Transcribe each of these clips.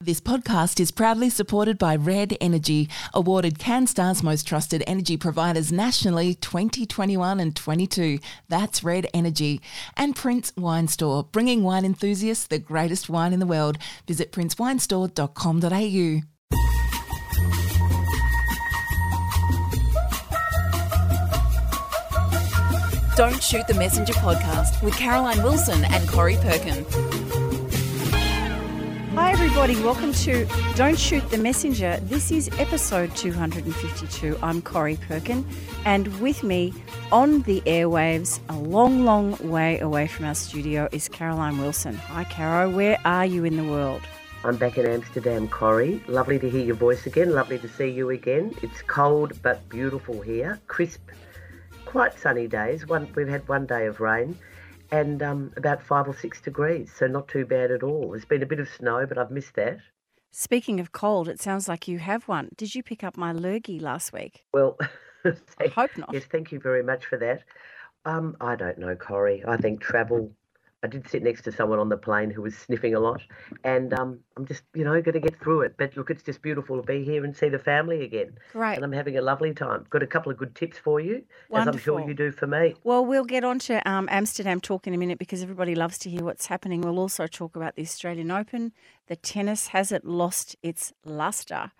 This podcast is proudly supported by Red Energy, awarded CanStar's most trusted energy providers nationally 2021 and 22. That's Red Energy. And Prince Wine Store, bringing wine enthusiasts the greatest wine in the world. Visit princewinestore.com.au. Don't Shoot the Messenger podcast with Caroline Wilson and Corey Perkin. Hi, everybody. Welcome to Don't Shoot the Messenger. This is episode 252. I'm Corey Perkin, and with me on the airwaves, a long, long way away from our studio, is Caroline Wilson. Hi, Caro. Where are you in the world? I'm back in Amsterdam, Corey. Lovely to hear your voice again. Lovely to see you again. It's cold but beautiful here. Crisp, quite sunny days. One, we've had one day of rain and um, about five or six degrees, so not too bad at all. There's been a bit of snow, but I've missed that. Speaking of cold, it sounds like you have one. Did you pick up my lurgy last week? Well, I hope not. Yes, thank you very much for that. Um, I don't know, Corey. I think travel I did sit next to someone on the plane who was sniffing a lot, and um, I'm just, you know, going to get through it. But look, it's just beautiful to be here and see the family again. Great. And I'm having a lovely time. Got a couple of good tips for you, Wonderful. as I'm sure you do for me. Well, we'll get on to um, Amsterdam talk in a minute because everybody loves to hear what's happening. We'll also talk about the Australian Open. The tennis hasn't lost its luster?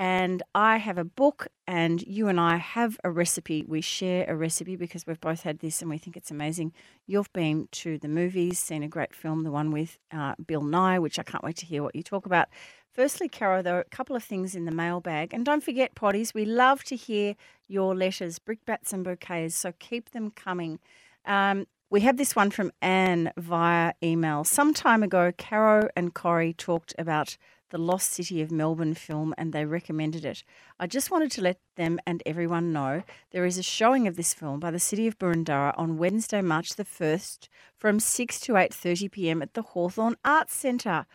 And I have a book, and you and I have a recipe. We share a recipe because we've both had this and we think it's amazing. You've been to the movies, seen a great film, the one with uh, Bill Nighy, which I can't wait to hear what you talk about. Firstly, Caro, there are a couple of things in the mailbag. And don't forget, potties, we love to hear your letters, brickbats and bouquets, so keep them coming. Um, we have this one from Anne via email. Some time ago, Caro and Corey talked about the Lost City of Melbourne film and they recommended it. I just wanted to let them and everyone know there is a showing of this film by the City of Boroondara on Wednesday, March the 1st from 6 to 8:30 p.m. at the Hawthorn Arts Centre.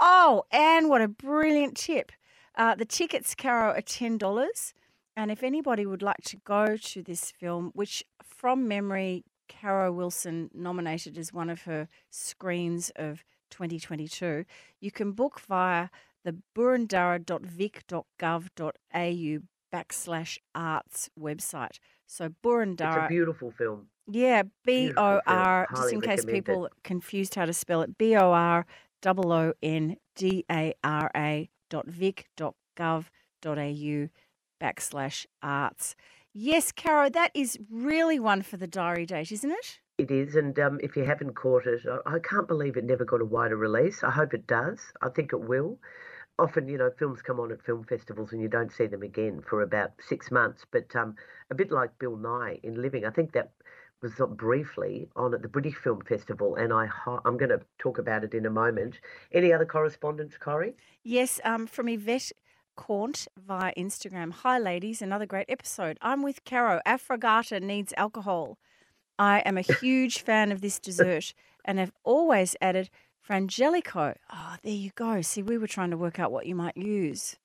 Oh, and what a brilliant tip. Uh, the tickets, Caro, are $10. And if anybody would like to go to this film, which from memory, Caro Wilson nominated as one of her screens of 2022, you can book via the boroondara.vic.gov.au backslash arts website. So Boroondara. It's a beautiful film. Yeah, B O R, just in case people confused how to spell it, B O R O O N D A R A dot vic dot gov dot au backslash arts. Yes, Caro, that is really one for the diary date, isn't it? It is, and um, if you haven't caught it, I can't believe it never got a wider release. I hope it does. I think it will. Often, you know, films come on at film festivals and you don't see them again for about six months. But um, a bit like Bill Nighy in Living, I think that was briefly on at the British Film Festival, and I I'm going to talk about it in a moment. Any other correspondence, Corey? Yes, um, from Yvette Caunt via Instagram. Hi, ladies, another great episode. I'm with Caro. Affragata needs alcohol. I am a huge fan of this dessert and have always added Frangelico. Oh, there you go. See, we were trying to work out what you might use.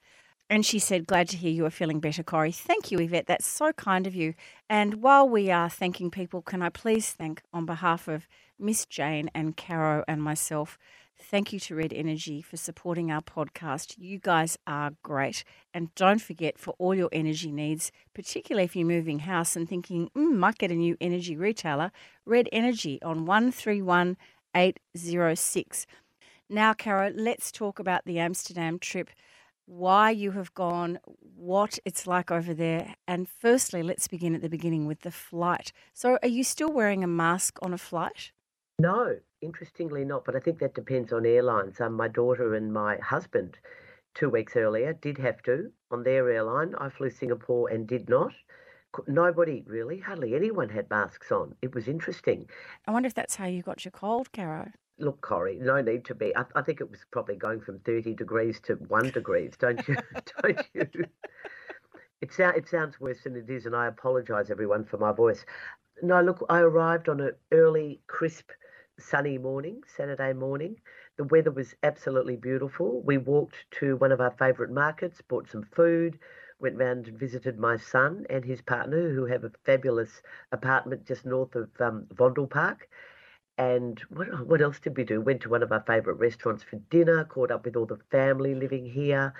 And she said, Glad to hear you are feeling better, Corey. Thank you, Yvette. That's so kind of you. And while we are thanking people, can I please thank, on behalf of Miss Jane and Caro and myself, Thank you to Red Energy for supporting our podcast. You guys are great. And don't forget for all your energy needs, particularly if you're moving house and thinking, mm, might get a new energy retailer, Red Energy on 131806. Now, Caro, let's talk about the Amsterdam trip, why you have gone, what it's like over there. And firstly, let's begin at the beginning with the flight. So, are you still wearing a mask on a flight? No, interestingly not, but I think that depends on airlines. Um, my daughter and my husband, two weeks earlier, did have to on their airline. I flew Singapore and did not. Nobody really, hardly anyone had masks on. It was interesting. I wonder if that's how you got your cold, Caro. Look, Corey, no need to be. I, I think it was probably going from 30 degrees to one degrees, don't you? don't you? It, sound, it sounds worse than it is, and I apologise, everyone, for my voice. No, look, I arrived on an early, crisp sunny morning, Saturday morning. The weather was absolutely beautiful. We walked to one of our favourite markets, bought some food, went round and visited my son and his partner, who have a fabulous apartment just north of um, Vondelpark. And what, what else did we do? Went to one of our favourite restaurants for dinner, caught up with all the family living here,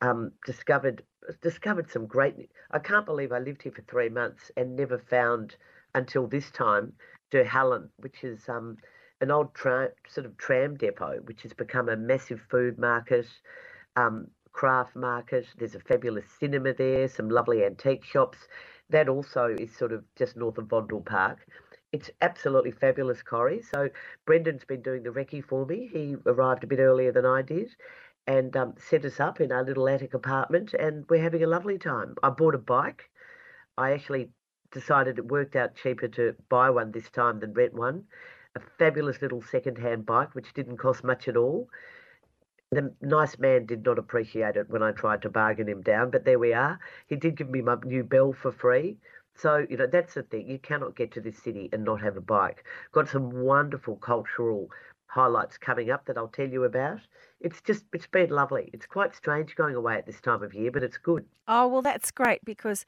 um, discovered discovered some great. I can't believe I lived here for three months and never found until this time De Hallen, which is um, an old tra- sort of tram depot, which has become a massive food market, um, craft market. There's a fabulous cinema there, some lovely antique shops. That also is sort of just north of Vondel Park. It's absolutely fabulous, Corey. So Brendan's been doing the recce for me. He arrived a bit earlier than I did and um, set us up in our little attic apartment, and we're having a lovely time. I bought a bike. I actually decided it worked out cheaper to buy one this time than rent one. A fabulous little second-hand bike, which didn't cost much at all. The nice man did not appreciate it when I tried to bargain him down, but there we are. He did give me my new bell for free. So, you know, that's the thing. You cannot get to this city and not have a bike. Got some wonderful cultural highlights coming up that I'll tell you about. It's just, it's been lovely. It's quite strange going away at this time of year, but it's good. Oh, well, that's great because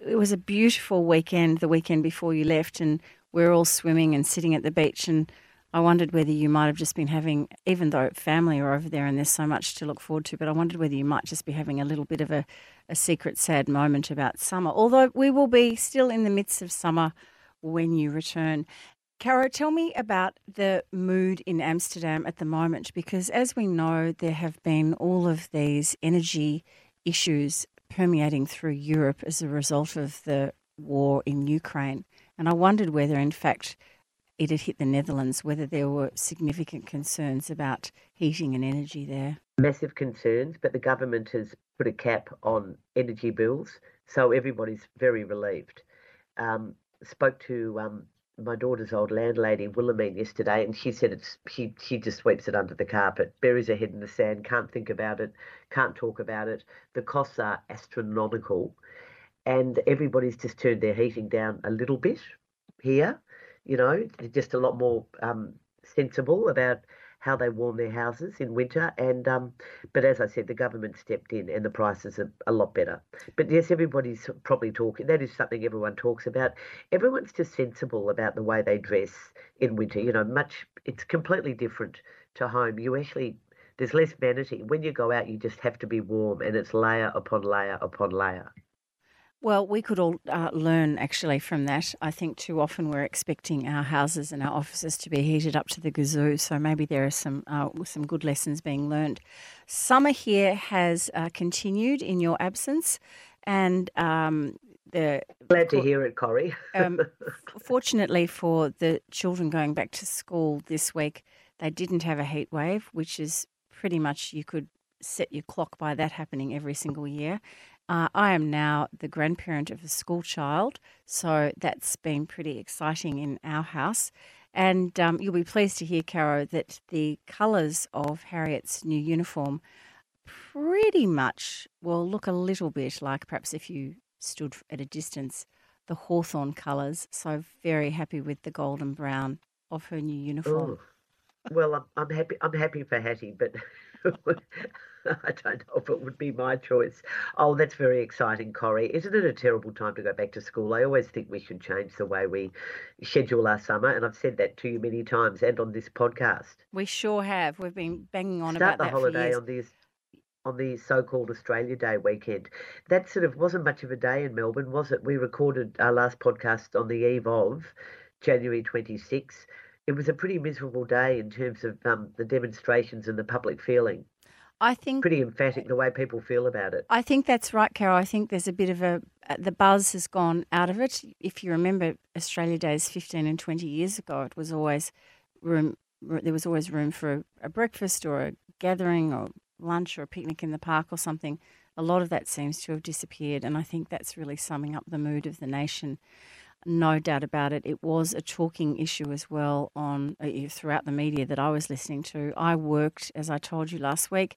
it was a beautiful weekend the weekend before you left, and we are all swimming and sitting at the beach. And I wondered whether you might have just been having, even though family are over there and there's so much to look forward to, but I wondered whether you might just be having a little bit of a, a secret sad moment about summer. Although we will be still in the midst of summer when you return. Caro, tell me about the mood in Amsterdam at the moment, because as we know, there have been all of these energy issues permeating through Europe as a result of the war in Ukraine. And I wondered whether, in fact, it had hit the Netherlands, whether there were significant concerns about heating and energy there. Massive concerns, but the government has put a cap on energy bills, so everybody's very relieved. Um, spoke to um, my daughter's old landlady Wilhelmine yesterday, and she said it's she she just sweeps it under the carpet, buries her head in the sand, can't think about it, can't talk about it. The costs are astronomical, and everybody's just turned their heating down a little bit here. You know, just a lot more um, sensible about how they warm their houses in winter. And um, but as I said, the government stepped in, and the prices are a lot better. But yes, everybody's probably talking. That is something everyone talks about. Everyone's just sensible about the way they dress in winter. You know, much it's completely different to home. You actually there's less vanity. When you go out, you just have to be warm, and it's layer upon layer upon layer. Well, we could all uh, learn actually from that. I think too often we're expecting our houses and our offices to be heated up to the gazoo. So maybe there are some uh, some good lessons being learned. Summer here has uh, continued in your absence, and um, the glad to hear it, Corey. um, fortunately for the children going back to school this week, they didn't have a heat wave, which is pretty much you could set your clock by that happening every single year. Uh, I am now the grandparent of a school child, so that's been pretty exciting in our house. And um, you'll be pleased to hear, Caro, that the colours of Harriet's new uniform pretty much will look a little bit like perhaps if you stood at a distance, the hawthorn colours. So very happy with the golden brown of her new uniform. Ooh. Well, I'm, I'm happy. I'm happy for Hattie, but I don't know if it would be my choice. Oh, that's very exciting, Corey. Isn't it a terrible time to go back to school? I always think we should change the way we schedule our summer, and I've said that to you many times and on this podcast. We sure have. We've been banging on Start about the that holiday on the on the so-called Australia Day weekend. That sort of wasn't much of a day in Melbourne, was it? We recorded our last podcast on the eve of January 26. It was a pretty miserable day in terms of um, the demonstrations and the public feeling. I think pretty emphatic the way people feel about it. I think that's right, Carol. I think there's a bit of a uh, the buzz has gone out of it. If you remember Australia Days 15 and 20 years ago, it was always room. There was always room for a, a breakfast or a gathering or lunch or a picnic in the park or something. A lot of that seems to have disappeared, and I think that's really summing up the mood of the nation no doubt about it. It was a talking issue as well on uh, throughout the media that I was listening to. I worked, as I told you last week,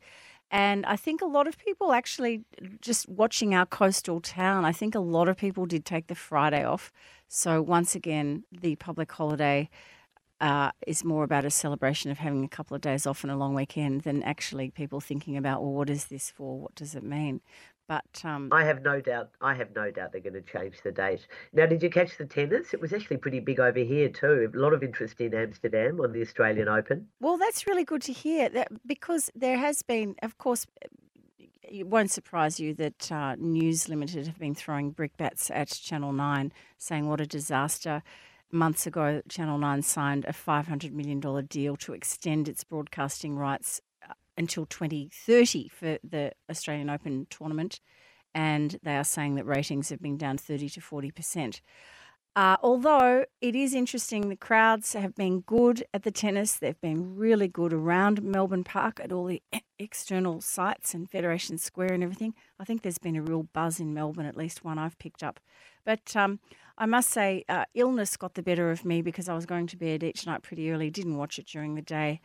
and I think a lot of people actually just watching our coastal town. I think a lot of people did take the Friday off. So once again, the public holiday uh, is more about a celebration of having a couple of days off and a long weekend than actually people thinking about, well, what is this for? What does it mean? But um, I have no doubt. I have no doubt they're going to change the date. Now, did you catch the tennis? It was actually pretty big over here too. A lot of interest in Amsterdam on the Australian Open. Well, that's really good to hear. That because there has been, of course, it won't surprise you that uh, News Limited have been throwing brickbats at Channel Nine, saying what a disaster. Months ago, Channel 9 signed a $500 million deal to extend its broadcasting rights uh, until 2030 for the Australian Open tournament. And they are saying that ratings have been down 30 to 40%. Uh, although it is interesting, the crowds have been good at the tennis. They've been really good around Melbourne Park at all the external sites and Federation Square and everything. I think there's been a real buzz in Melbourne, at least one I've picked up. But um, I must say, uh, illness got the better of me because I was going to bed each night pretty early, didn't watch it during the day,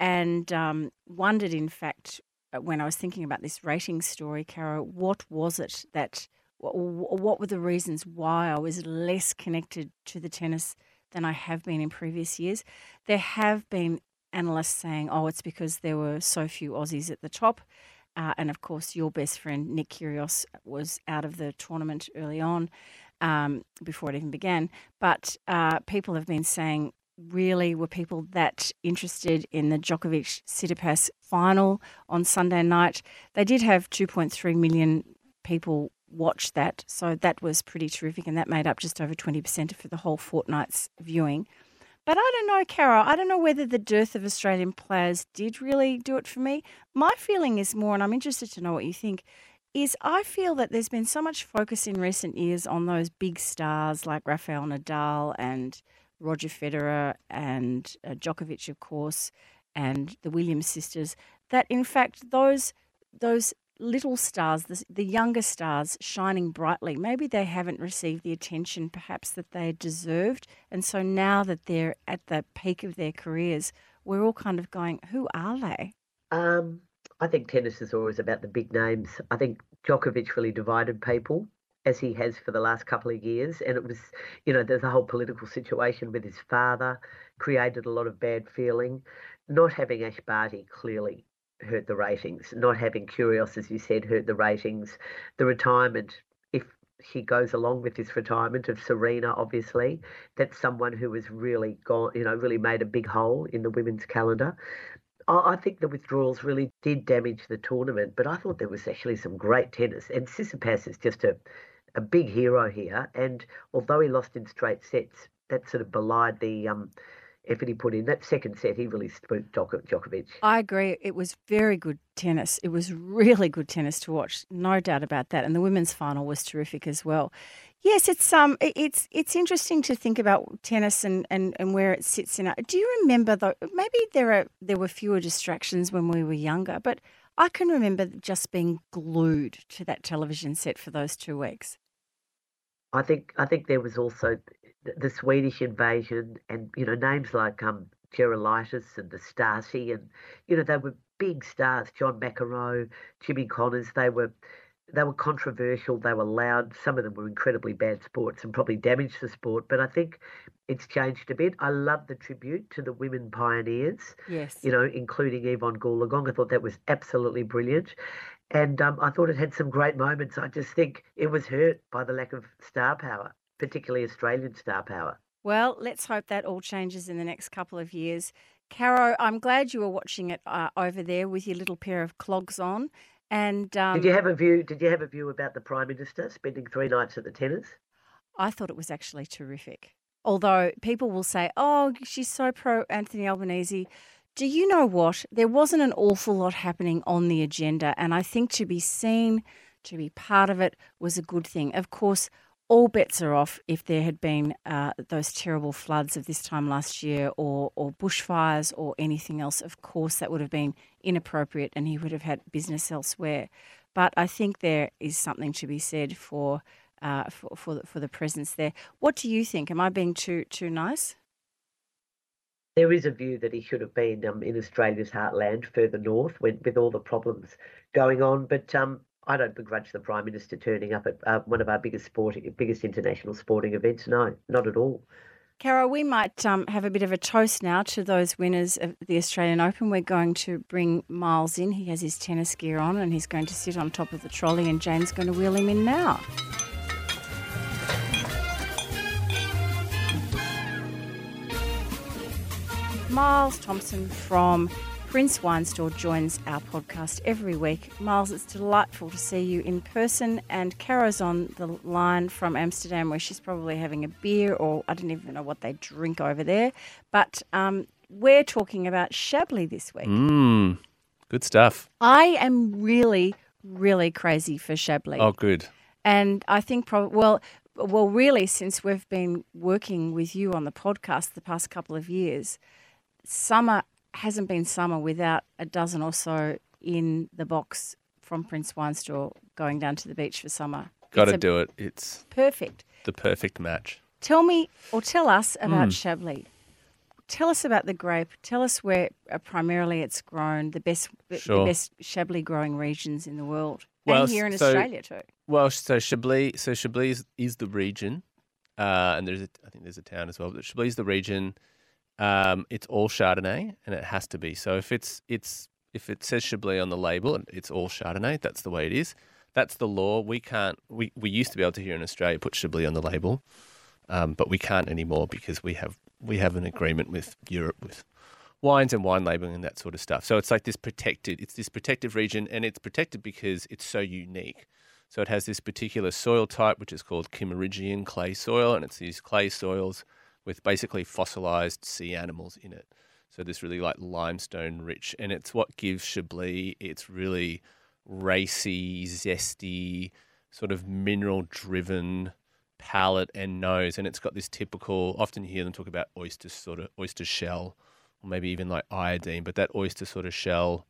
and um, wondered, in fact, uh, when I was thinking about this rating story, Caro, what was it that what were the reasons why I was less connected to the tennis than I have been in previous years? There have been analysts saying, oh, it's because there were so few Aussies at the top. Uh, and of course, your best friend, Nick Kyrgios, was out of the tournament early on um, before it even began. But uh, people have been saying, really, were people that interested in the Djokovic Tsitsipas final on Sunday night? They did have 2.3 million people watch that. So that was pretty terrific, and that made up just over 20% for the whole fortnight's viewing. But I don't know, Carol. I don't know whether the dearth of Australian players did really do it for me. My feeling is more, and I'm interested to know what you think, is I feel that there's been so much focus in recent years on those big stars like Rafael Nadal and Roger Federer and uh, Djokovic, of course, and the Williams sisters, that in fact those those little stars, the, the younger stars shining brightly, maybe they haven't received the attention perhaps that they deserved. And so now that they're at the peak of their careers, we're all kind of going, who are they? Um, I think tennis is always about the big names. I think Djokovic really divided people as he has for the last couple of years. And it was, you know, there's a whole political situation with his father, created a lot of bad feeling. Not having Ash Barty clearly hurt the ratings. Not having Kyrgios, as you said, hurt the ratings. The retirement, if he goes along with this retirement of Serena, obviously, that's someone who has really gone, you know, really made a big hole in the women's calendar. I think the withdrawals really did damage the tournament, but I thought there was actually some great tennis. And Tsitsipas is just a, a big hero here. And although he lost in straight sets, that sort of belied the um, effort he put in. That second set, he really spooked Djokovic. I agree. It was very good tennis. It was really good tennis to watch, no doubt about that. And the women's final was terrific as well. Yes, it's um, it's it's interesting to think about tennis and, and, and where it sits in. Do you remember though? Maybe there are there were fewer distractions when we were younger, but I can remember just being glued to that television set for those two weeks. I think I think there was also the Swedish invasion and you know names like um Gerulaitis and the Stasi, and you know they were big stars John McEnroe Jimmy Connors they were they were controversial they were loud some of them were incredibly bad sports and probably damaged the sport but I think it's changed a bit I love the tribute to the women pioneers yes you know including Evonne Goolagong I thought that was absolutely brilliant and um, I thought it had some great moments I just think it was hurt by the lack of star power particularly Australian star power. Well, let's hope that all changes in the next couple of years. Caro, I'm glad you were watching it uh, over there with your little pair of clogs on. And um, did you have a view? Did you have a view about the Prime Minister spending three nights at the tennis? I thought it was actually terrific. Although people will say, "Oh, she's so pro Anthony Albanese." Do you know what? There wasn't an awful lot happening on the agenda, and I think to be seen, to be part of it, was a good thing. Of course, all bets are off if there had been uh, those terrible floods of this time last year or, or bushfires or anything else. Of course, that would have been inappropriate and he would have had business elsewhere. But I think there is something to be said for, uh, for, for, for the presence there. What do you think? Am I being too, too nice? There is a view that he should have been um, in Australia's heartland, further north, with, with all the problems going on. But um, I don't begrudge the Prime Minister turning up at uh, one of our biggest sporting, biggest international sporting events. No, not at all. Carol, we might um, have a bit of a toast now to those winners of the Australian Open. We're going to bring Miles in. He has his tennis gear on and he's going to sit on top of the trolley, and Jane's going to wheel him in now. Miles Thompson from Prince Wine Store joins our podcast every week. Miles, it's delightful to see you in person, and Caro's on the line from Amsterdam, where she's probably having a beer, or I don't even know what they drink over there. But um, we're talking about Chablis this week. Mmm, good stuff. I am really, really crazy for Chablis. Oh, good. And I think probably well, well, really, since we've been working with you on the podcast the past couple of years, summer hasn't been summer without a dozen or so in the box from Prince Wine Store going down to the beach for summer. Got to do it. It's Perfect. the perfect match. Tell me or tell us about Mm. Chablis. Tell us about the grape. Tell us where uh, primarily it's grown, the best the Sure. best Chablis growing regions in the world. Well, and here in so- Australia too. Well, so Chablis, so Chablis is, is the region, uh, and there's a, I think there's a town as well. But Chablis is the region. Um, it's all Chardonnay, and it has to be. So if it's it's if it says Chablis on the label, it's all Chardonnay. That's the way it is. That's the law. We can't. We, we used to be able to here in Australia put Chablis on the label, um, but we can't anymore because we have we have an agreement with Europe with wines and wine labeling and that sort of stuff. So it's like this protected. It's this protective region, and it's protected because it's so unique. So it has this particular soil type, which is called Kimmeridgian clay soil, and it's these clay soils with basically fossilized sea animals in it. So this really like limestone rich, and it's what gives Chablis its really racy, zesty, sort of mineral driven palate and nose. And it's got this typical, often you hear them talk about oyster sort of oyster shell, or maybe even like iodine, but that oyster sort of shell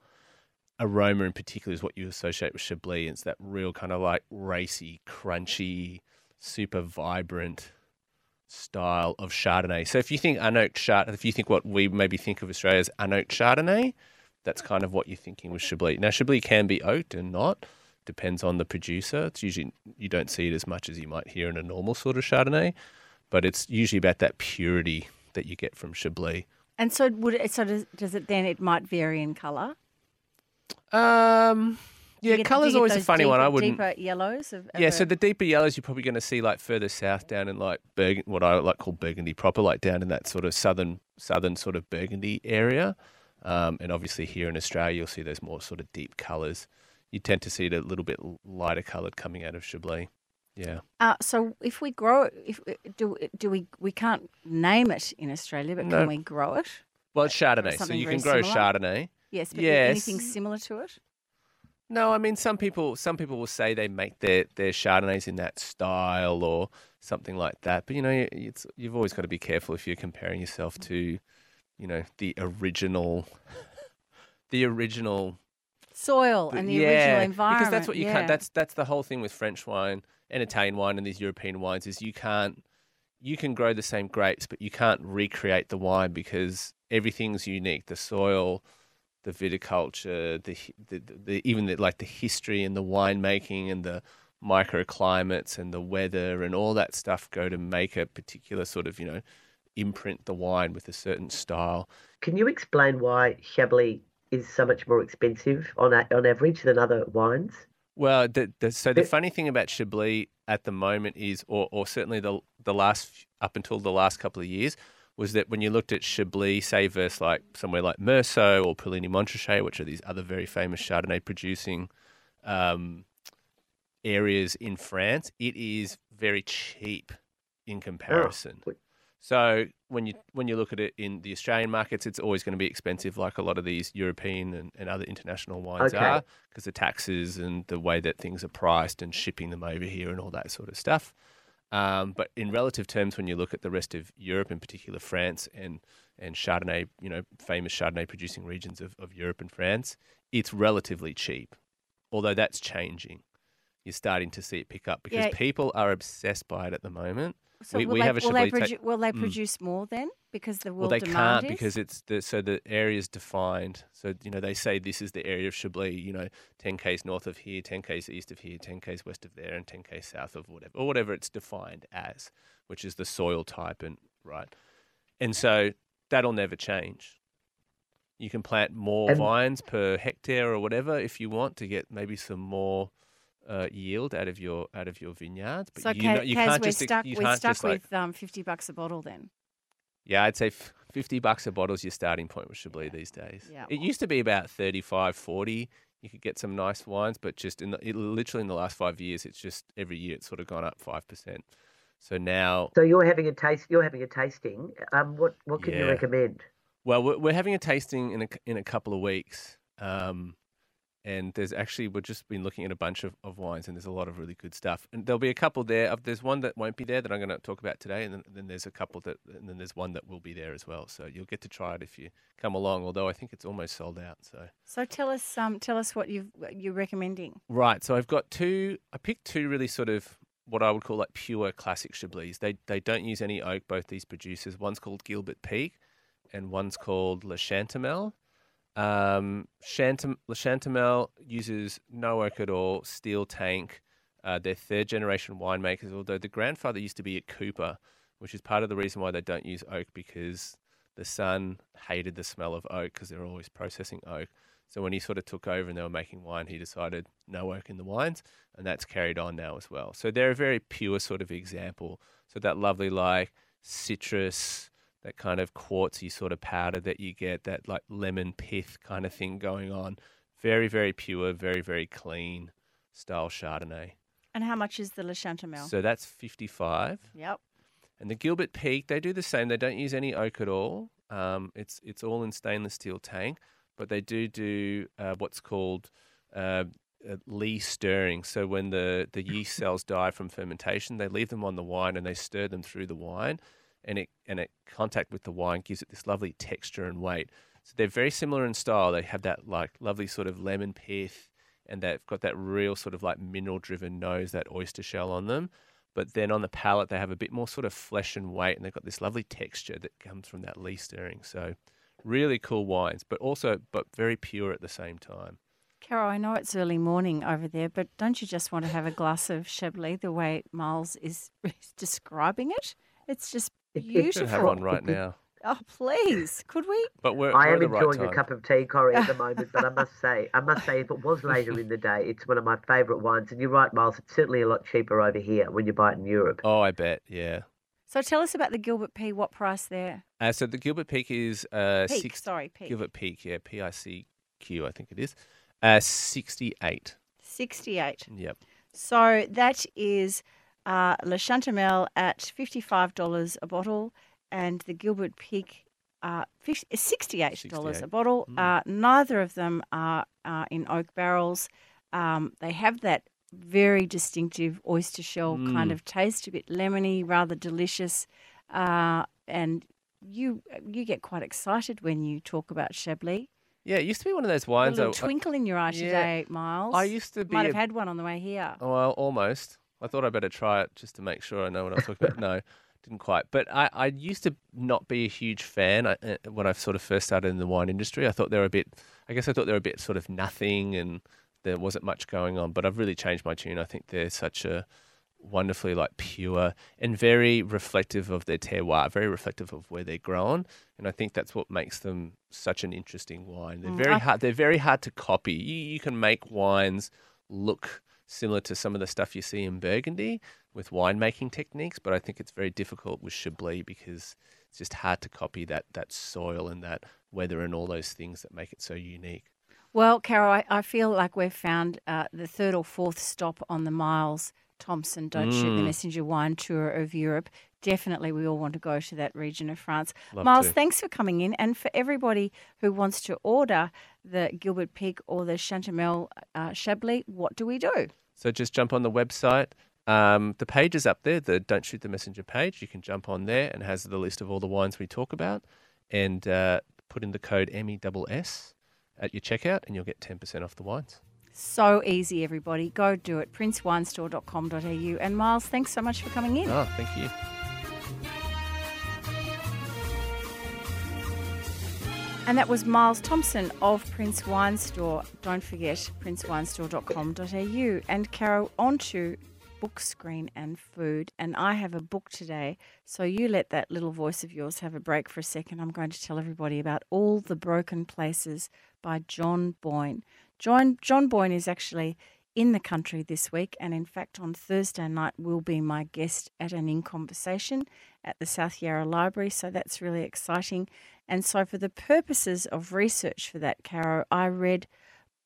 aroma in particular is what you associate with Chablis. It's that real kind of like racy, crunchy, super vibrant style of Chardonnay. So if you think unoaked Chard, if you think what we maybe think of Australia as unoaked Chardonnay, that's kind of what you're thinking with Chablis. Now Chablis can be oaked and not. Depends on the producer. It's usually you don't see it as much as you might hear in a normal sort of Chardonnay, but it's usually about that purity that you get from Chablis. And so would it, so does, does it then it might vary in colour? Um, yeah, colour's always a funny one. I wouldn't. deeper yellows. Of, of Yeah, so the deeper yellows you're probably going to see like further south down in like Burgundy, what I like call Burgundy proper, like down in that sort of southern southern sort of Burgundy area. Um, and obviously here in Australia, you'll see those more sort of deep colours. You tend to see it a little bit lighter coloured coming out of Chablis. Yeah. Uh, so if we grow it, if do do we we can't name it in Australia, but No. can we grow it? Well, it's Chardonnay, so you can grow similar? Chardonnay. Yes, but Yes. anything similar to it? No, I mean some people some people will say they make their their Chardonnays in that style or something like that. But you know, it's you've always got to be careful if you're comparing yourself to, you know, the original the original Soil the- and the original environment. Because that's what you yeah. can't that's that's the whole thing with French wine and Italian wine and these European wines is you can't you can grow the same grapes, but you can't recreate the wine because everything's unique. The soil, the viticulture, the, the, the, the even the, like the history and the winemaking and the microclimates and the weather and all that stuff go to make a particular sort of you know imprint the wine with a certain style. Can you explain why Chablis is so much more expensive on a, on average than other wines? Well, the, the, so the funny thing about Chablis at the moment is, or, or certainly the the last up until the last couple of years, was that when you looked at Chablis, say versus like somewhere like Meursault or Puligny Montrachet, which are these other very famous Chardonnay producing um, areas in France, it is very cheap in comparison. wait. So when you when you look at it in the Australian markets, it's always going to be expensive, like a lot of these European and, and other international wines Okay. are, because the taxes and the way that things are priced and shipping them over here and all that sort of stuff. Um, but in relative terms, when you look at the rest of Europe, in particular France and and Chardonnay, you know, famous Chardonnay producing regions of, of Europe and France, it's relatively cheap. Although that's changing. You're starting to see it pick up because Yeah. people are obsessed by it at the moment. So we- will we they, have a will they, Chablis produ- will they Mm. produce more then because the Well, world they demand can't is? because it's the so the area is defined. So you know they say this is the area of Chablis. You know, 10 k's north of here, 10 k's east of here, 10 k's west of there, and 10 k's south of whatever or whatever it's defined as, which is the soil type and right? And so that'll never change. You can plant more And- vines per hectare or whatever if you want to get maybe some more uh, yield out of your out of your vineyards. But So, you, Kaz, know, you Kaz, can't we're just stuck. you We're can't stuck just like with um, fifty bucks a bottle then. yeah, I'd say f- 50 bucks a bottle is your starting point with Chablis these days. Yeah. It used to be about 35, 40. You could get some nice wines, but just in the, it, literally in the last five years, it's just every year it's sort of gone up 5%. So now, So you're having a taste. You're having a tasting. Um, what what can you recommend? well, we're, we're having a tasting in a, c- in a couple of weeks. Um, and there's actually, we've just been looking at a bunch of, of wines and there's a lot of really good stuff. And there'll be a couple there. Uh, There's one that won't be there that I'm going to talk about today. And then, then there's a couple that, and then there's one that will be there as well. So you'll get to try it if you come along, although I think it's almost sold out. So. So tell us, um, tell us what you've what you're recommending. Right. So I've got two. I picked two really sort of what I would call like pure classic Chablis. They they don't use any oak. Both these producers. One's called Gilbert Peak, and one's called Le Chantemerle. Um, Chantam- Le Chantemerle uses no oak at all. Steel tank. Uh, they're third generation winemakers. Although the grandfather used to be at Cooper, which is part of the reason why they don't use oak because the son hated the smell of oak because they're always processing oak. So when he sort of took over and they were making wine, he decided no oak in the wines, and that's carried on now as well. So they're a very pure sort of example. So that lovely like citrus, that kind of quartzy sort of powder that you get, that like lemon pith kind of thing going on. Very very pure, very very clean style Chardonnay. And how much is the Le Chantemerle? So that's fifty five. yep. And the Gilbert Peak, they do the same. They don't use any oak at all. Um, it's it's all in stainless steel tank, but they do do uh, what's called uh, uh, Lee stirring. So when the the yeast cells die from fermentation, they leave them on the wine and they stir them through the wine, and it and it contact with the wine gives it this lovely texture and weight. So they're very similar in style. They have that like lovely sort of lemon pith, and they've got that real sort of like mineral driven nose, that oyster shell on them but then on the palate they have a bit more sort of flesh and weight and they've got this lovely texture that comes from that lee stirring so really cool wines but also but very pure at the same time Carol, I know it's early morning over there, but don't you just want to have a glass of Chablis the way Miles is describing it? It's just It- it- should beautiful. have one right now Oh, please, could we? but we're, I we're am at the right enjoying time. a cup of tea, Corey, at the moment. But I must say, I must say, if it was later in the day, it's one of my favourite wines. And you're right, Miles. It's certainly a lot cheaper over here when you buy it in Europe. oh i bet yeah So tell us about the Gilbert P. What price there? uh, so the gilbert peak is uh Peak, six, sorry, Peak. gilbert peak yeah p-i-c-q i think it is uh 68 68. yep So that is uh, Le Chantemerle at $55 a bottle and the Gilbert Peak uh, fif- $68 a bottle. Mm. Uh, neither of them are uh, in oak barrels. Um, they have that very distinctive oyster shell kind Mm. of taste, a bit lemony, rather delicious. Uh, and you you get quite excited when you talk about Chablis. yeah it used to be one of those wines. A little I- twinkle in your eye yeah. today, Miles. I used to be Might a have had one on the way here. Oh, Well, almost. I thought I'd better try it just to make sure I know what I'm talking about. No, didn't quite. But I, I used to not be a huge fan I, uh, when I sort of first started in the wine industry. I thought they were a bit, I guess I thought they were a bit sort of nothing and there wasn't much going on. But I've really changed my tune. I think they're such a wonderfully like pure and very reflective of their terroir, very reflective of where they're grown. And I think that's what makes them such an interesting wine. They're Mm, very hard. They're very hard to copy. You, you can make wines look similar to some of the stuff you see in Burgundy with winemaking techniques, but I think it's very difficult with Chablis because it's just hard to copy that that soil and that weather and all those things that make it so unique. Well, Carol, I, I feel like we've found uh, the third or fourth stop on the Miles Thompson Don't Shoot the Mm. Messenger wine tour of Europe. Definitely, we all want to go to that region of France. Love Miles, to. thanks for coming in. And for everybody who wants to order the Gilbert Peak or the Chantemerle uh, Chablis, what do we do? So just jump on the website. Um, the page is up there, the Don't Shoot the Messenger page. You can jump on there and it has the list of all the wines we talk about and uh, put in the code MESS at your checkout and you'll get 10% off the wines. So easy, everybody. Go do it. princewinestore.com.au. And Miles, thanks so much for coming in. Oh, thank you. And that was Miles Thompson of Prince Wine Store. Don't forget princewinestore.com.au. And Caro, on to book screen and food. And I have a book today. So you let that little voice of yours have a break for a second. I'm going to tell everybody about All the Broken Places by John Boyne. John, John Boyne is actually in the country this week, and in fact, on Thursday night, will be my guest at an In Conversation at the South Yarra Library. So that's really exciting. And so, for the purposes of research for that, Caro, I read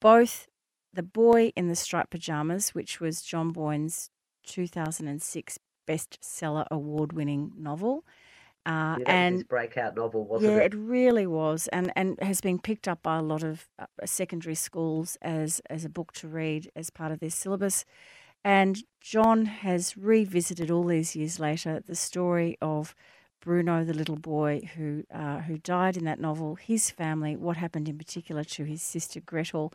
both The Boy in the Striped Pajamas, which was John Boyne's 2006 bestseller award winning novel. Uh, yeah, and breakout novel, wasn't yeah, it? it really was, and and has been picked up by a lot of uh, secondary schools as as a book to read as part of their syllabus. And John has revisited all these years later the story of Bruno, the little boy who uh, who died in that novel, his family, what happened in particular to his sister Gretel.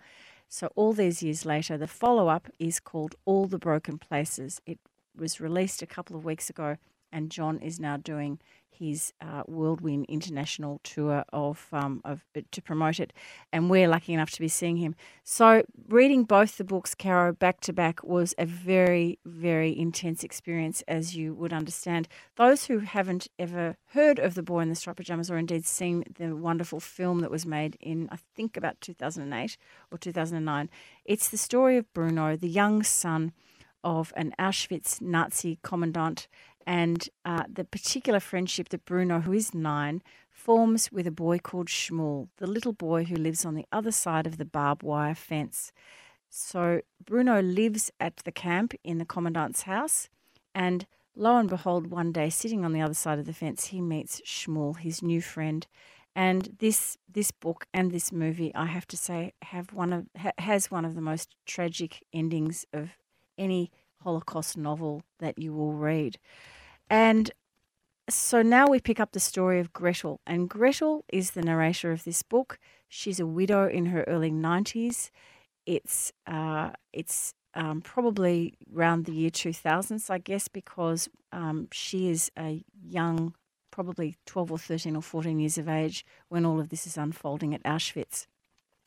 So all these years later, the follow up is called All the Broken Places. It was released a couple of weeks ago, and John is now doing his uh, Whirlwind International tour of, um, of uh, to promote it, and we're lucky enough to be seeing him. So reading both the books, Caro, back to back was a very very intense experience, as you would understand. Those who haven't ever heard of the Boy in the Striped Pajamas, or indeed seen the wonderful film that was made in I think about 2008 or 2009, it's the story of Bruno, the young son of an Auschwitz Nazi commandant and uh, the particular friendship that Bruno, who is nine, forms with a boy called Shmuel, the little boy who lives on the other side of the barbed wire fence. So Bruno lives at the camp in the commandant's house, and lo and behold, one day sitting on the other side of the fence, he meets Shmuel, his new friend. And this this book and this movie, I have to say, have one of ha, has one of the most tragic endings of any Holocaust novel that you will read. And so now we pick up the story of Gretel, and Gretel is the narrator of this book. She's a widow in her early 90s. It's uh, it's um, probably around the year 2000s, I guess, because um, she is a young, probably 12 or 13 or 14 years of age when all of this is unfolding at Auschwitz.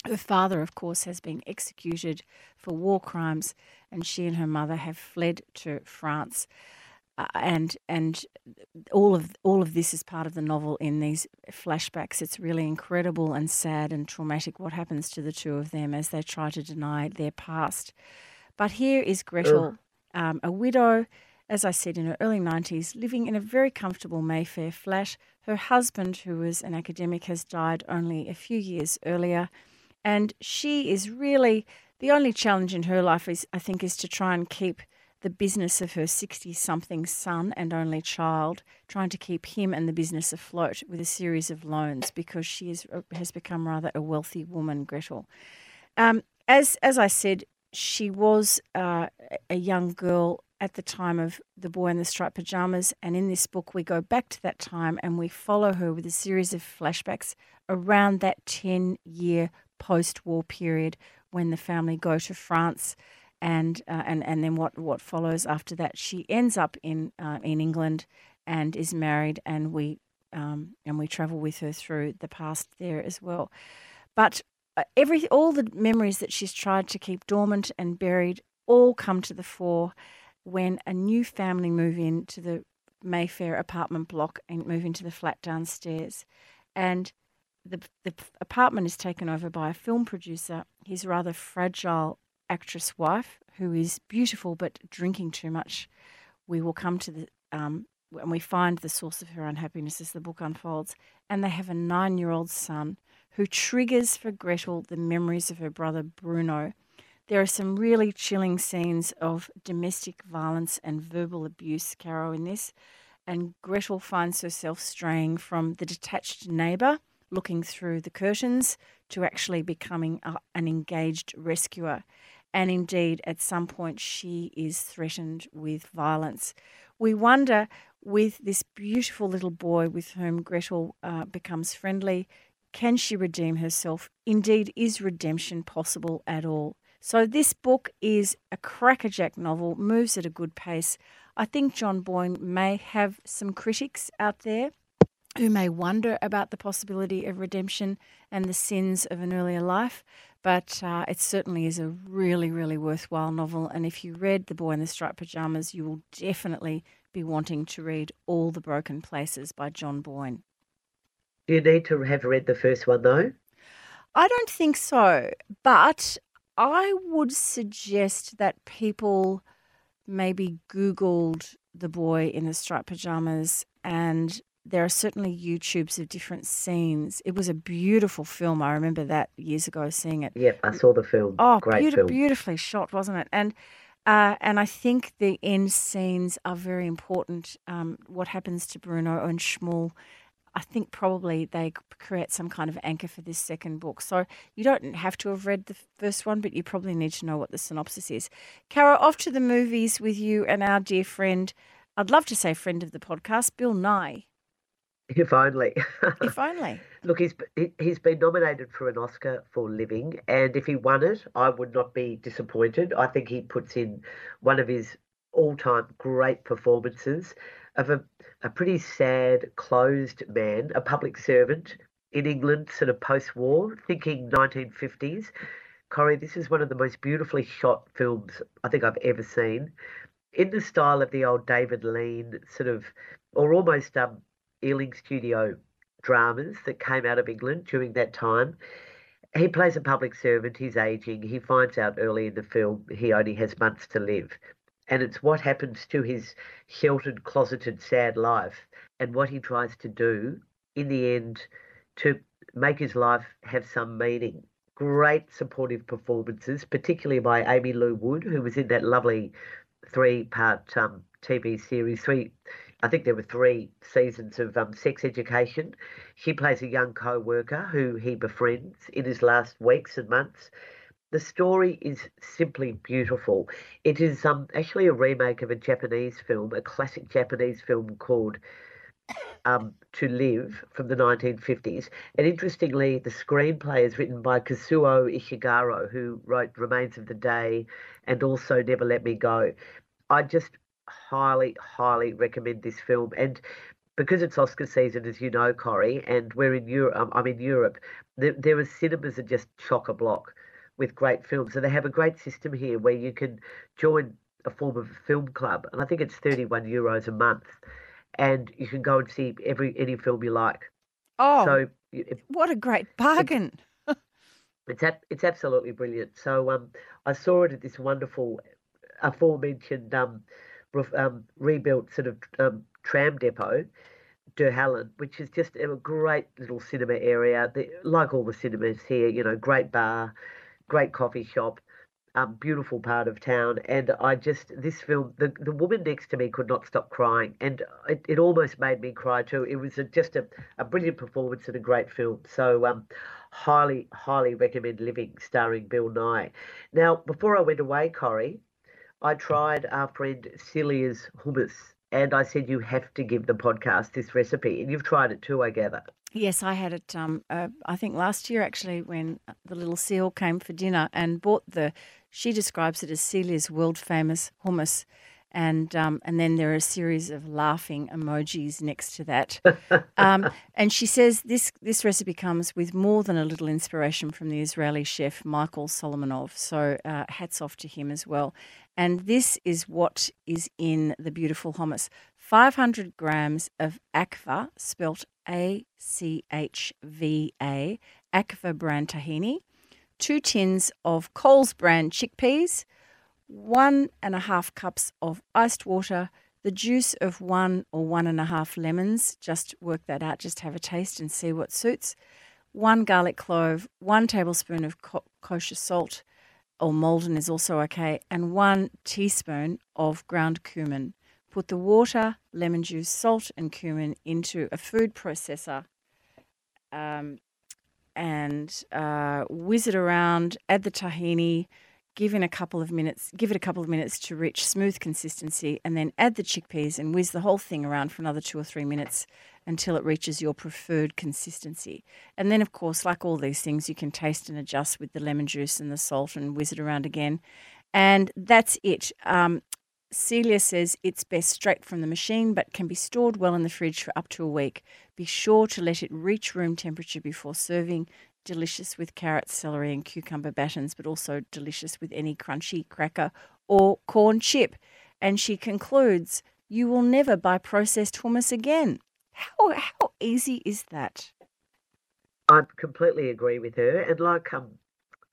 Her father, of course, has been executed for war crimes, and she and her mother have fled to France. Uh, and and all of all of this is part of the novel in these flashbacks. It's really incredible and sad and traumatic what happens to the two of them as they try to deny their past. But here is Gretel, um, a widow, as I said, in her early 90s, living in a very comfortable Mayfair flat. Her husband, who was an academic, has died only a few years earlier. And she is really the only challenge in her life is, I think, is to try and keep the business of her 60 something son and only child, trying to keep him and the business afloat with a series of loans because she is, uh, has become rather a wealthy woman, Gretel. Um, as, as I said, she was uh, a young girl at the time of The Boy in the Striped Pajamas. And in this book, we go back to that time and we follow her with a series of flashbacks around that 10 year post war period when the family go to France and uh, and and then what what follows after that? She ends up in uh, in England and is married, and we um, and we travel with her through the past there as well. But uh, every all the memories that she's tried to keep dormant and buried all come to the fore when a new family move into the Mayfair apartment block and move into the flat downstairs, and the the apartment is taken over by a film producer. He's rather fragile actress wife who is beautiful but drinking too much. We will come to the um, and we find the source of her unhappiness as the book unfolds. And they have a nine-year-old son who triggers for Gretel the memories of her brother Bruno. There are some really chilling scenes of domestic violence and verbal abuse, Caro, in this. And Gretel finds herself straying from the detached neighbour looking through the curtains to actually becoming a, an engaged rescuer and indeed at some point she is threatened with violence. We wonder with this beautiful little boy with whom Gretel uh, becomes friendly, can she redeem herself? Indeed, is redemption possible at all? So, this book is a crackerjack novel, moves at a good pace. I think John Boyne may have some critics out there who may wonder about the possibility of redemption and the sins of an earlier life. But uh, it certainly is a really, really worthwhile novel. And if you read The Boy in the Striped Pajamas, you will definitely be wanting to read All the Broken Places by John Boyne. Do you need to have read the first one though? I don't think so, but I would suggest that people maybe Googled the boy in the striped pajamas, and there are certainly YouTubes of different scenes. It was a beautiful film. I remember that years ago seeing it. Yep, I saw the film. Oh, Great film. beautifully shot, wasn't it? And uh, and I think the end scenes are very important. Um, what happens to Bruno and Shmuel I think probably they create some kind of anchor for this second book. So you don't have to have read the first one, but you probably need to know what the synopsis is. Caro, off to the movies with you and our dear friend, I'd love to say friend of the podcast, Bill Nighy. If only. If only. Look, he's he's been nominated for an Oscar for Living, and if he won it, I would not be disappointed. I think he puts in one of his all-time great performances of a, a pretty sad, closed man, a public servant in England, sort of post war, thinking 1950s. Corrie, this is one of the most beautifully shot films I think I've ever seen. In the style of the old David Lean, sort of, or almost um, Ealing Studio dramas that came out of England during that time. He plays a public servant, he's aging, he finds out early in the film he only has months to live and it's what happens to his sheltered, closeted, sad life and what he tries to do in the end to make his life have some meaning. Great supportive performances, particularly by Amy Lou Wood, who was in that lovely three part um, TV series. Three, I think there were three seasons of um, sex education. She plays a young co worker who he befriends in his last weeks and months the story is simply beautiful. It is um, actually a remake of a Japanese film, a classic Japanese film called um, To Live from the 1950s. And interestingly, the screenplay is written by Kazuo Ishiguro, who wrote Remains of the Day and also Never Let Me Go. I just highly, highly recommend this film. And because it's Oscar season, as you know, Corrie, and we're in Europe, um, I'm in Europe, there, there are cinemas that just chock a block with great films. So they have a great system here where you can join a form of a film club, and I think it's 31 euros a month, and you can go and see every any film you like. Oh, so it, what a great bargain! It, it's it's absolutely brilliant. So um, I saw it at this wonderful, aforementioned um, um rebuilt sort of um, tram depot. De Hallen, which is just a great little cinema area. The, like all the cinemas here, you know, great bar, great coffee shop, um, beautiful part of town. And I just, this film, the, the woman next to me could not stop crying. And it, it almost made me cry too. It was a, just a, a brilliant performance and a great film. So, um, highly, highly recommend Living, starring Bill Nighy. Now, before I went away, Corrie, I tried our friend Celia's hummus and I said you have to give the podcast this recipe, and you've tried it too, I gather. Yes, I had it. Um, uh, I think last year actually, when the little seal came for dinner and bought the. She describes it as Celia's world famous hummus, and um, and then there are a series of laughing emojis next to that. um, and she says this this recipe comes with more than a little inspiration from the Israeli chef Michael Solomonov. So uh, hats off to him as well. And this is what is in the beautiful hummus 500 grams of Achva, spelt A C H V A, Achva brand tahini, two tins of Coles brand chickpeas, one and a half cups of iced water, the juice of one or one and a half lemons. Just work that out, just have a taste and see what suits. One garlic clove, one tablespoon of kosher salt or Maldon is also okay, and one teaspoon of ground cumin. Put the water, lemon juice, salt, and cumin into a food processor um, and uh, whiz it around, add the tahini, give in a couple of minutes, give it a couple of minutes to reach smooth consistency, and then add the chickpeas and whiz the whole thing around for another two or three minutes until it reaches your preferred consistency. And then, of course, like all these things, you can taste and adjust with the lemon juice and the salt and whiz it around again. And that's it. Um, Celia says it's best straight from the machine, but can be stored well in the fridge for up to a week. Be sure to let it reach room temperature before serving. delicious with carrots, celery, and cucumber battens, but also delicious with any crunchy cracker or corn chip. And she concludes, You will never buy processed hummus again. How, how easy is that? I completely agree with her. And like um,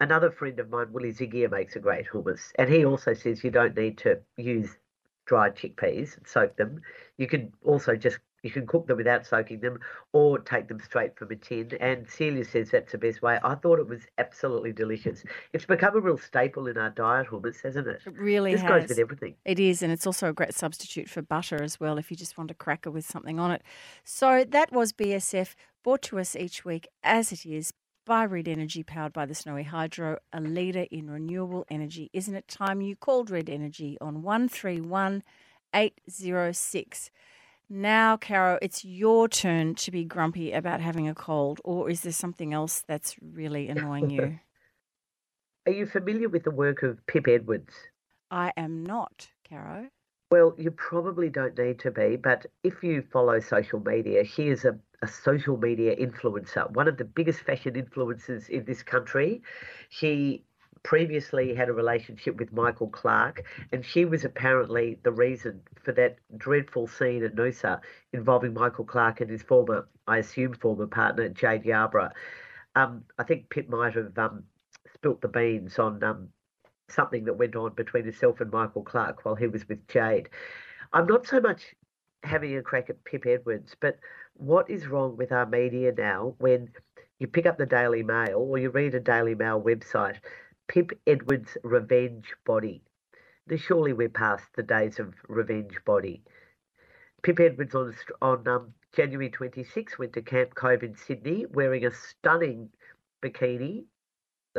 another friend of mine, Willie Zigia, makes a great hummus. And he also says you don't need to use dried chickpeas and soak them. You can also just you can cook them without soaking them or take them straight from a tin. And Celia says that's the best way. I thought it was absolutely delicious. It's become a real staple in our diet, hummus, hasn't it? It really this has. goes with everything. It is, and it's also a great substitute for butter as well if you just want a cracker with something on it. So that was BSF, brought to us each week as it is by Red Energy, powered by the Snowy Hydro, a leader in renewable energy. Isn't it time you called Red Energy on 131806? Now, Caro, it's your turn to be grumpy about having a cold, or is there something else that's really annoying you? Are you familiar with the work of Pip Edwards? I am not, Caro. Well, you probably don't need to be, but if you follow social media, she is a, a social media influencer, one of the biggest fashion influencers in this country. She previously had a relationship with Michael Clarke, and she was apparently the reason for that dreadful scene at Noosa involving Michael Clarke and his former, I assume, former partner, Jade Yarbrough. Um, I think Pip might have um, spilt the beans on um, something that went on between herself and Michael Clarke while he was with Jade. I'm not so much having a crack at Pip Edwards, but what is wrong with our media now when you pick up the Daily Mail or you read a Daily Mail website, Pip Edwards' revenge body? Now, surely we're past the days of revenge body. Pip Edwards on, on um, January 26 went to Camp Cove in Sydney wearing a stunning bikini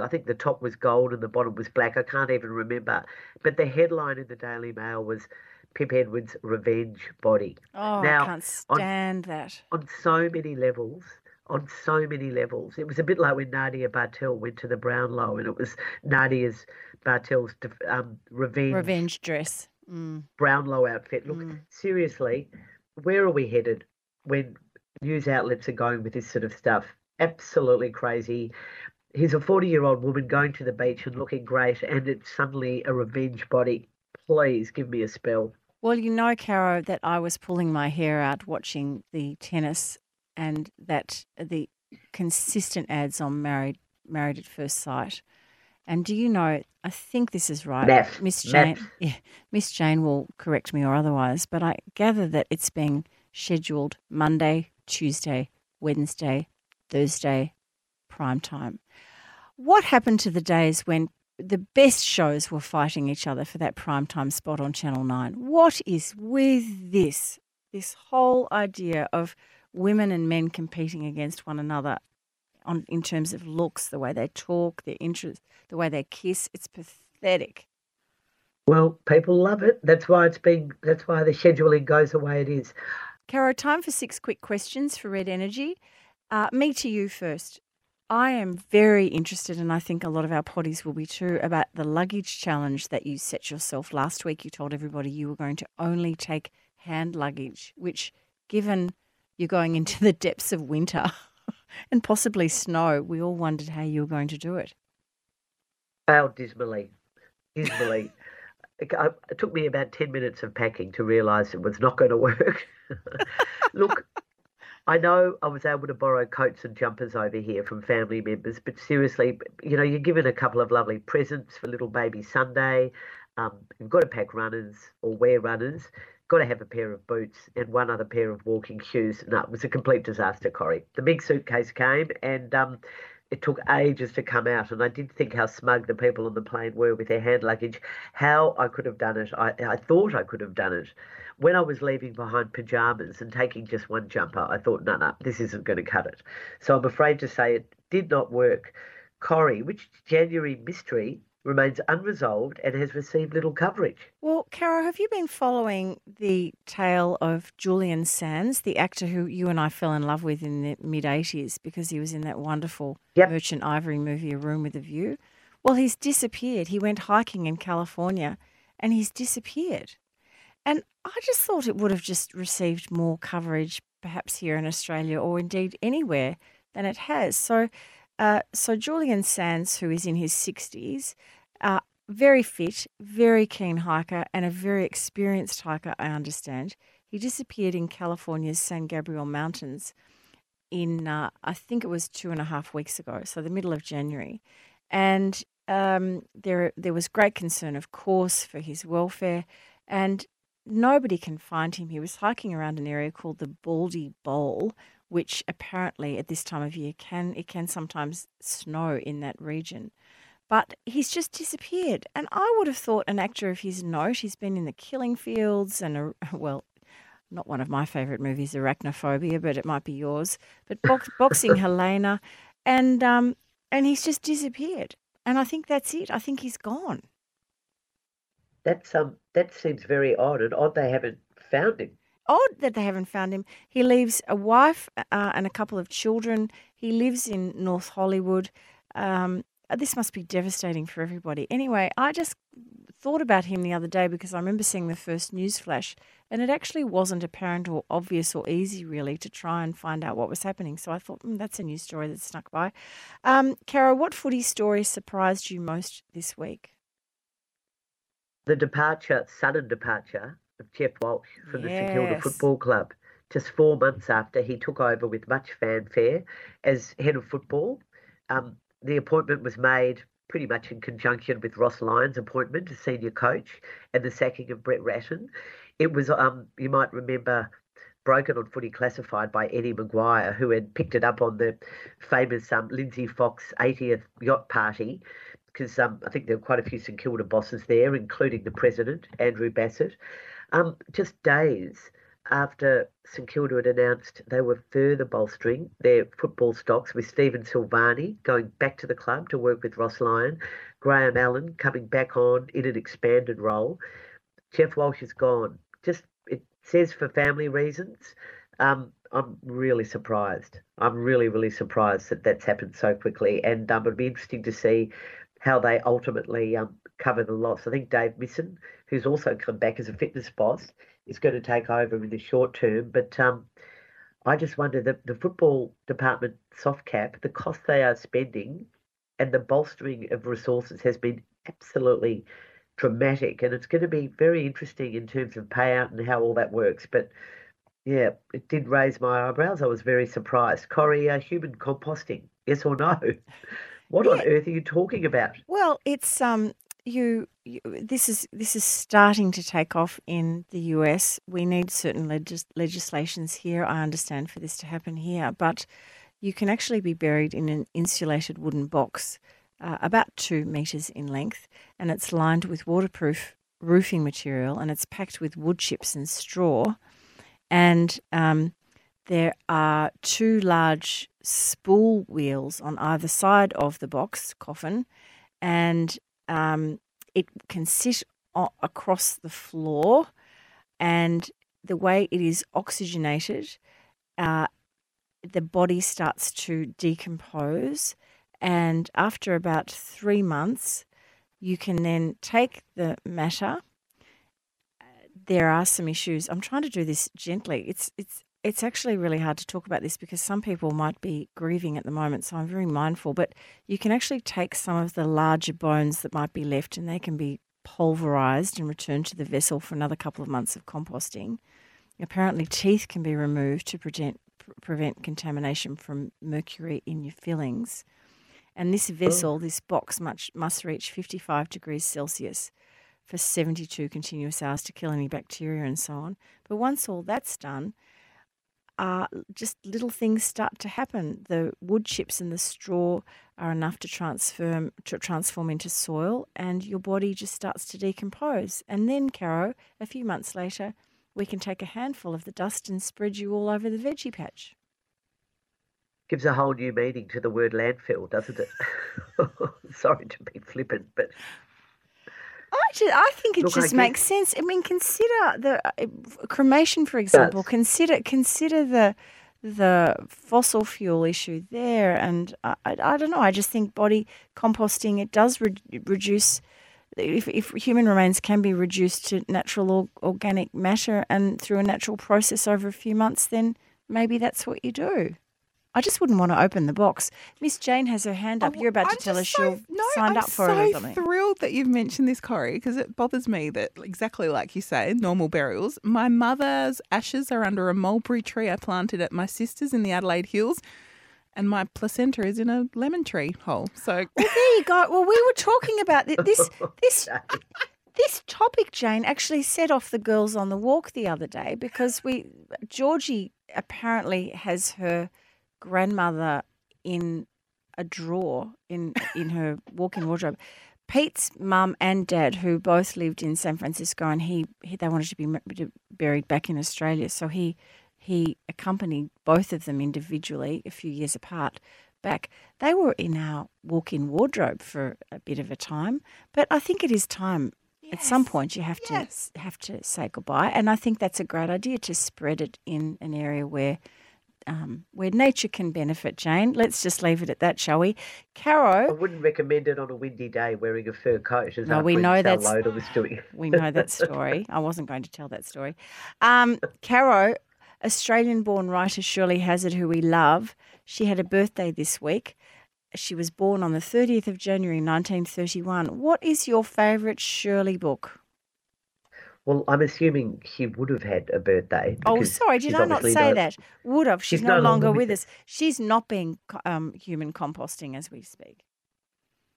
I think the top was gold and the bottom was black. I can't even remember. But the headline in the Daily Mail was Pip Edwards' revenge body. Oh, now, I can't stand on, that. On so many levels, on so many levels. It was a bit like when Nadia Bartel went to the Brownlow and it was Nadia's Bartel's um, revenge revenge dress. Mm. Brownlow outfit. Look, mm. seriously, where are we headed when news outlets are going with this sort of stuff? Absolutely crazy he's a 40 year old woman going to the beach and looking great, and it's suddenly a revenge body. Please give me a spell. Well, you know, Caro, that I was pulling my hair out watching the tennis and that the consistent ads on Married Married at First Sight. And do you know? I think this is right, Miss Jane. Yeah, Miss Jane will correct me or otherwise, but I gather that it's being scheduled Monday, Tuesday, Wednesday, Thursday, prime time. What happened to the days when the best shows were fighting each other for that prime time spot on Channel 9? What is with this? This whole idea of women and men competing against one another on in terms of looks, the way they talk, their interest, the way they kiss, it's pathetic. Well, people love it. That's why it's been that's why the scheduling goes the way it is. Caro, time for six quick questions for Red Energy. Uh, me to you first. I am very interested, and I think a lot of our potties will be too, about the luggage challenge that you set yourself last week. You told everybody you were going to only take hand luggage, which, given you're going into the depths of winter and possibly snow, we all wondered how you were going to do it. Failed dismally. Dismally. it took me about 10 minutes of packing to realise it was not going to work. Look, I know I was able to borrow coats and jumpers over here from family members, but seriously, you know, you're given a couple of lovely presents for little baby Sunday. Um, you've got to pack runners or wear runners. Got to have a pair of boots and one other pair of walking shoes. No, it was a complete disaster, Corrie. The big suitcase came and um, it took ages to come out. And I did think how smug the people on the plane were with their hand luggage. How I could have done it. I, I thought I could have done it when I was leaving behind pajamas and taking just one jumper, I thought, no, no, this isn't going to cut it. So I'm afraid to say it did not work. Corrie, which January mystery remains unresolved and has received little coverage. Well, Caro, have you been following the tale of Julian Sands, the actor who you and I fell in love with in the mid 80s because he was in that wonderful yep. Merchant Ivory movie, A Room with a View? Well, he's disappeared. He went hiking in California and he's disappeared. And I just thought it would have just received more coverage, perhaps here in Australia or indeed anywhere, than it has. So Uh, so Julian Sands, who is in his 60s, uh, very fit, very keen hiker, and a very experienced hiker, I understand. He disappeared in California's San Gabriel Mountains in, uh, I think it was two and a half weeks ago, so the middle of January. And um, there, there was great concern, of course, for his welfare, and nobody can find him. He was hiking around an area called the Baldy Bowl, which apparently at this time of year can it can sometimes snow in that region. But he's just disappeared, and I would have thought an actor of his note. He's been in the Killing Fields and a, well, not one of my favourite movies, Arachnophobia, but it might be yours. But box, boxing Helena, and um, and he's just disappeared. And I think that's it. I think he's gone. That's um that seems very odd, and odd they haven't found him. Odd that they haven't found him. He leaves a wife uh, and a couple of children. He lives in North Hollywood. Um, this must be devastating for everybody. Anyway, I just thought about him the other day because I remember seeing the first news flash, and it actually wasn't apparent or obvious or easy really to try and find out what was happening. So I thought mm, that's a news story that snuck by. Um, Caro, what footy story surprised you most this week? the departure, sudden departure of Geoff Walsh from the St Kilda Football Club, just four months after he took over with much fanfare as head of football. Um, the appointment was made pretty much in conjunction with Ross Lyon's appointment as senior coach and the sacking of Brett Ratten. It was, um, you might remember, broken on footy classified by Eddie McGuire, who had picked it up on the famous um, Lindsay Fox 80th yacht party because um, I think there were quite a few St Kilda bosses there, including the president, Andrew Bassat. Um, just days after St Kilda had announced they were further bolstering their football stocks with Stephen Silvagni going back to the club to work with Ross Lyon, Graham Allen coming back on in an expanded role. Geoff Walsh is gone. Just it says for family reasons. Um, I'm really surprised. I'm really, really surprised that that's happened so quickly, and um, it'd be interesting to see how they ultimately um, cover the loss. I think Dave Misson, who's also come back as a fitness boss, is going to take over in the short term. But um, I just wonder that the football department soft cap, the cost they are spending, and the bolstering of resources has been absolutely dramatic, and it's going to be very interesting in terms of payout and how all that works. But yeah, it did raise my eyebrows. I was very surprised. Corey, uh, human composting, yes or no? What on earth are you talking about? Well, it's um you, you this is this is starting to take off in the US. We need certain legis- legislations here, I understand, for this to happen here, but you can actually be buried in an insulated wooden box uh, about 2 meters in length and it's lined with waterproof roofing material and it's packed with wood chips and straw and um, there are two large spool wheels on either side of the box coffin, and um, it can sit o- across the floor. And the way it is oxygenated, uh, the body starts to decompose. And after about three months, you can then take the matter there are some issues. I'm trying to do this gently. It's it's it's actually really hard to talk about this because some people might be grieving at the moment, so I'm very mindful. But you can actually take some of the larger bones that might be left, and they can be pulverized and returned to the vessel for another couple of months of composting. Apparently, teeth can be removed to prevent prevent contamination from mercury in your fillings. And this oh. vessel, this box, much must reach 55 degrees Celsius for 72 continuous hours to kill any bacteria and so on. But once all that's done, uh, just little things start to happen. The wood chips and the straw are enough to transform to transform into soil, and your body just starts to decompose. And then, Caro, a few months later, we can take a handful of the dust and spread you all over the veggie patch. Gives a whole new meaning to the word landfill, doesn't it? Sorry to be flippant, but I, just, I think it Look, just makes sense. I mean, consider the uh, cremation, for example. does. Consider consider the the fossil fuel issue there, and I, I, I don't know. I just think body composting it does re- reduce. If, if human remains can be reduced to natural or, organic matter and through a natural process over a few months, then maybe that's what you do. I just wouldn't want to open the box. Miss Jane has her hand up. Oh, You're about I'm to tell us so- she'll no, signed I'm up for so it or something. thrilled that you've mentioned this, Corey, because it bothers me that exactly like you say, normal burials. My mother's ashes are under a mulberry tree I planted at my sister's in the Adelaide Hills, and my placenta is in a lemon tree hole. So Well, there you go. Well, we were talking about thi- this. This this topic, Jane, actually set off the girls on the walk the other day because we Georgie apparently has her grandmother in a drawer in in her walk-in wardrobe. Pete's mum and dad, who both lived in San Francisco, and he, he they wanted to be buried back in Australia, so he he accompanied both of them individually a few years apart back. They were in our walk-in wardrobe for a bit of a time, but I think it is time. At some point, you have yes. to have to say goodbye, and I think that's a great idea to spread it in an area where um, where nature can benefit. Jane, let's just leave it at that, shall we? Caro, I wouldn't recommend it on a windy day wearing a fur coat, as No, we know Sal that's- was doing. we know that story. I wasn't going to tell that story. Um, Caro, Australian-born writer Shirley Hazzard, who we love, she had a birthday this week. She was born on the 30th of January 1931. What is your favourite Shirley book? Well, I'm assuming she would have had a birthday. Oh, sorry, did I not say that? Would have. She's, She's no, no longer longer with with us. She's not being um, human composting as we speak.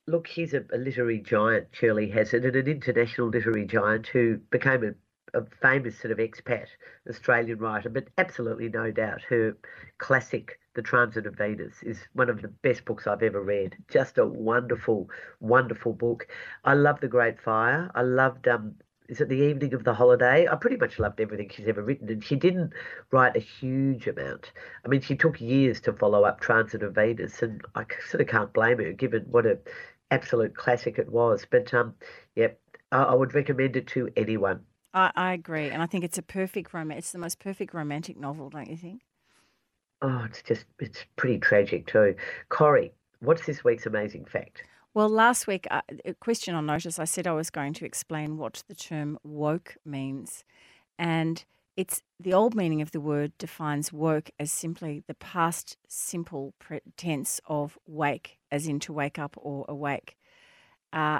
Look, she's a, a literary giant, Shirley Hazzard, and an international literary giant who became a, a famous sort of expat Australian writer, but absolutely no doubt her classic, The Transit of Venus, is one of the best books I've ever read. Just a wonderful, wonderful book. I love The Great Fire. I loved, um, is it The Evening of the Holiday? I pretty much loved everything she's ever written, and she didn't write a huge amount. I mean, she took years to follow up Transit of Venus, and I sort of can't blame her, given what an absolute classic it was. But um, yep, I, I would recommend it to anyone. I, I agree, and I think it's a perfect romance. It's the most perfect romantic novel, don't you think? Oh, it's just it's pretty tragic too. Corey, what's this week's amazing fact? Well, last week, uh, a question on notice, I said I was going to explain what the term woke means. And it's the old meaning of the word defines woke as simply the past simple tense of wake, as in to wake up or awake. Uh,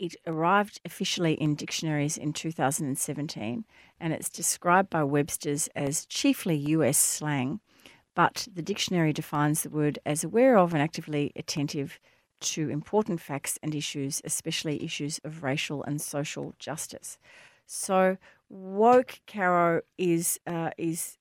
it arrived officially in dictionaries in 2017, and it's described by Webster's as chiefly US slang, but the dictionary defines the word as aware of and actively attentive to important facts and issues, especially issues of racial and social justice. So, woke, Caro, is uh, is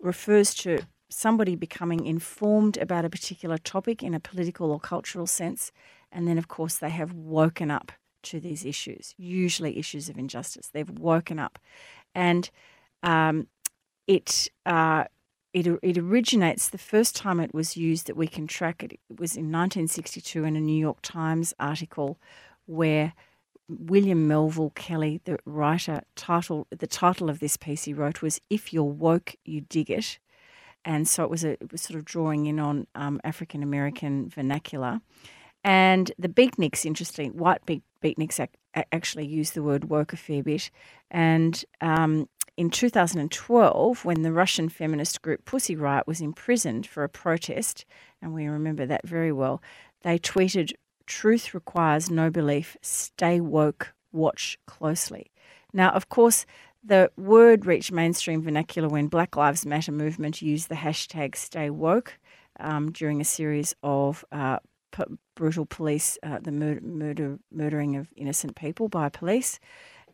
refers to somebody becoming informed about a particular topic in a political or cultural sense, and then, of course, they have woken up to these issues, usually issues of injustice. They've woken up, and um, it. Uh, it, it originates the first time it was used that we can track it. It was in 1962 in a New York Times article where William Melvin Kelley, the writer, title the title of this piece he wrote was "If You're Woke, You Dig It," and so it was a it was sort of drawing in on um, African American vernacular. And the beatniks, interesting, white beat, beatniks ac- actually use the word woke a fair bit. And um, in 2012, when the Russian feminist group Pussy Riot was imprisoned for a protest, and we remember that very well, they tweeted, Truth requires no belief. Stay woke. Watch closely. Now, of course, the word reached mainstream vernacular when Black Lives Matter movement used the hashtag Stay Woke um, during a series of uh, p- brutal police, uh, the mur- murder, murdering of innocent people by police.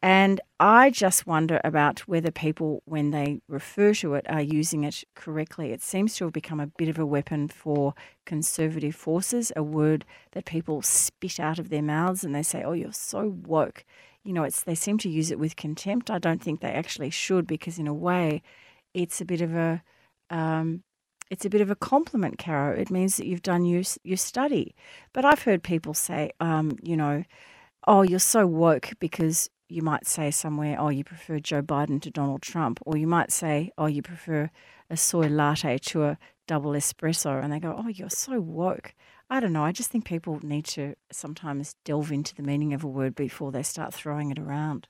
And I just wonder about whether people, when they refer to it, are using it correctly. It seems to have become a bit of a weapon for conservative forces, a word that people spit out of their mouths and they say, oh, you're so woke. You know, it's they seem to use it with contempt. I don't think they actually should because, in a way, it's a bit of a um, it's a bit of a compliment, Caro. It means that you've done your your study. But I've heard people say, um, you know, oh, you're so woke because you might say somewhere, oh, you prefer Joe Biden to Donald Trump, or you might say, oh, you prefer a soy latte to a double espresso, and they go, oh, you're so woke. I don't know. I just think people need to sometimes delve into the meaning of a word before they start throwing it around.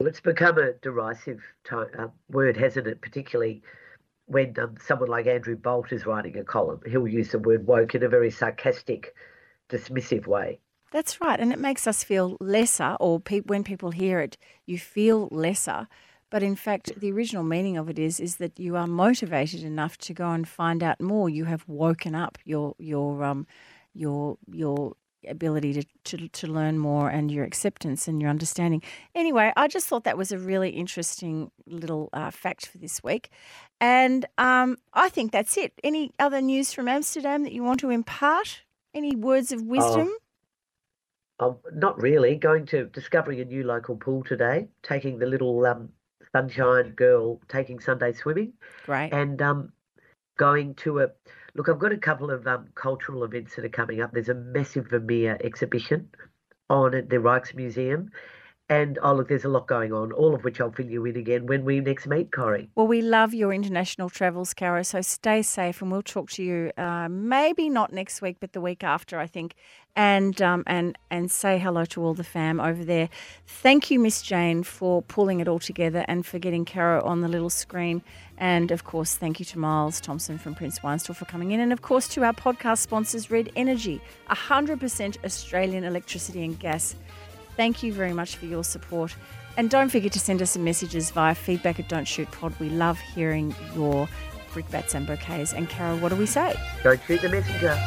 Well, it's become a derisive to- uh, word, hasn't it? Particularly when um, someone like Andrew Bolt is writing a column, he'll use the word woke in a very sarcastic, dismissive way. That's right. And it makes us feel lesser, or pe- when people hear it, you feel lesser. But in fact, the original meaning of it is is that you are motivated enough to go and find out more. You have woken up your your um your your ability to, to, to learn more and your acceptance and your understanding. Anyway, I just thought that was a really interesting little uh, fact for this week. And um, I think that's it. Any other news from Amsterdam that you want to impart? Any words of wisdom? Oh, not really. Going to discovering a new local pool today, taking the little um, sunshine girl taking Sunday swimming. Right. And um, going to a look. I've got a couple of um, cultural events that are coming up. There's a massive Vermeer exhibition on at the Rijksmuseum. And oh, look, there's a lot going on, all of which I'll fill you in again when we next meet, Corrie. Well, we love your international travels, Caro. So stay safe, and we'll talk to you uh, maybe not next week, but the week after, I think. And um, and and say hello to all the fam over there. Thank you, Miss Jane, for pulling it all together and for getting Caro on the little screen. And of course, thank you to Myles Thompson from Prince Wine Store for coming in. And of course, to our podcast sponsors, Red Energy, 100% Australian electricity and gas. Thank you very much for your support. And don't forget to send us some messages via feedback at Don't Shoot Pod. We love hearing your brickbats and bouquets. And Carol, what do we say? Don't shoot the messenger.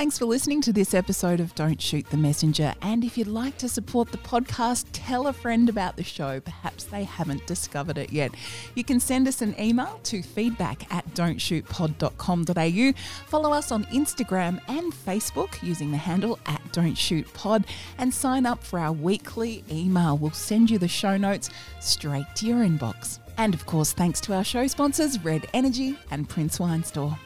Thanks for listening to this episode of Don't Shoot the Messenger. And if you'd like to support the podcast, tell a friend about the show. Perhaps they haven't discovered it yet. You can send us an email to feedback at don'tshootpod.com.au. Follow us on Instagram and Facebook using the handle at Don't Shoot Pod and sign up for our weekly email. We'll send you the show notes straight to your inbox. And of course, thanks to our show sponsors, Red Energy and Prince Wine Store.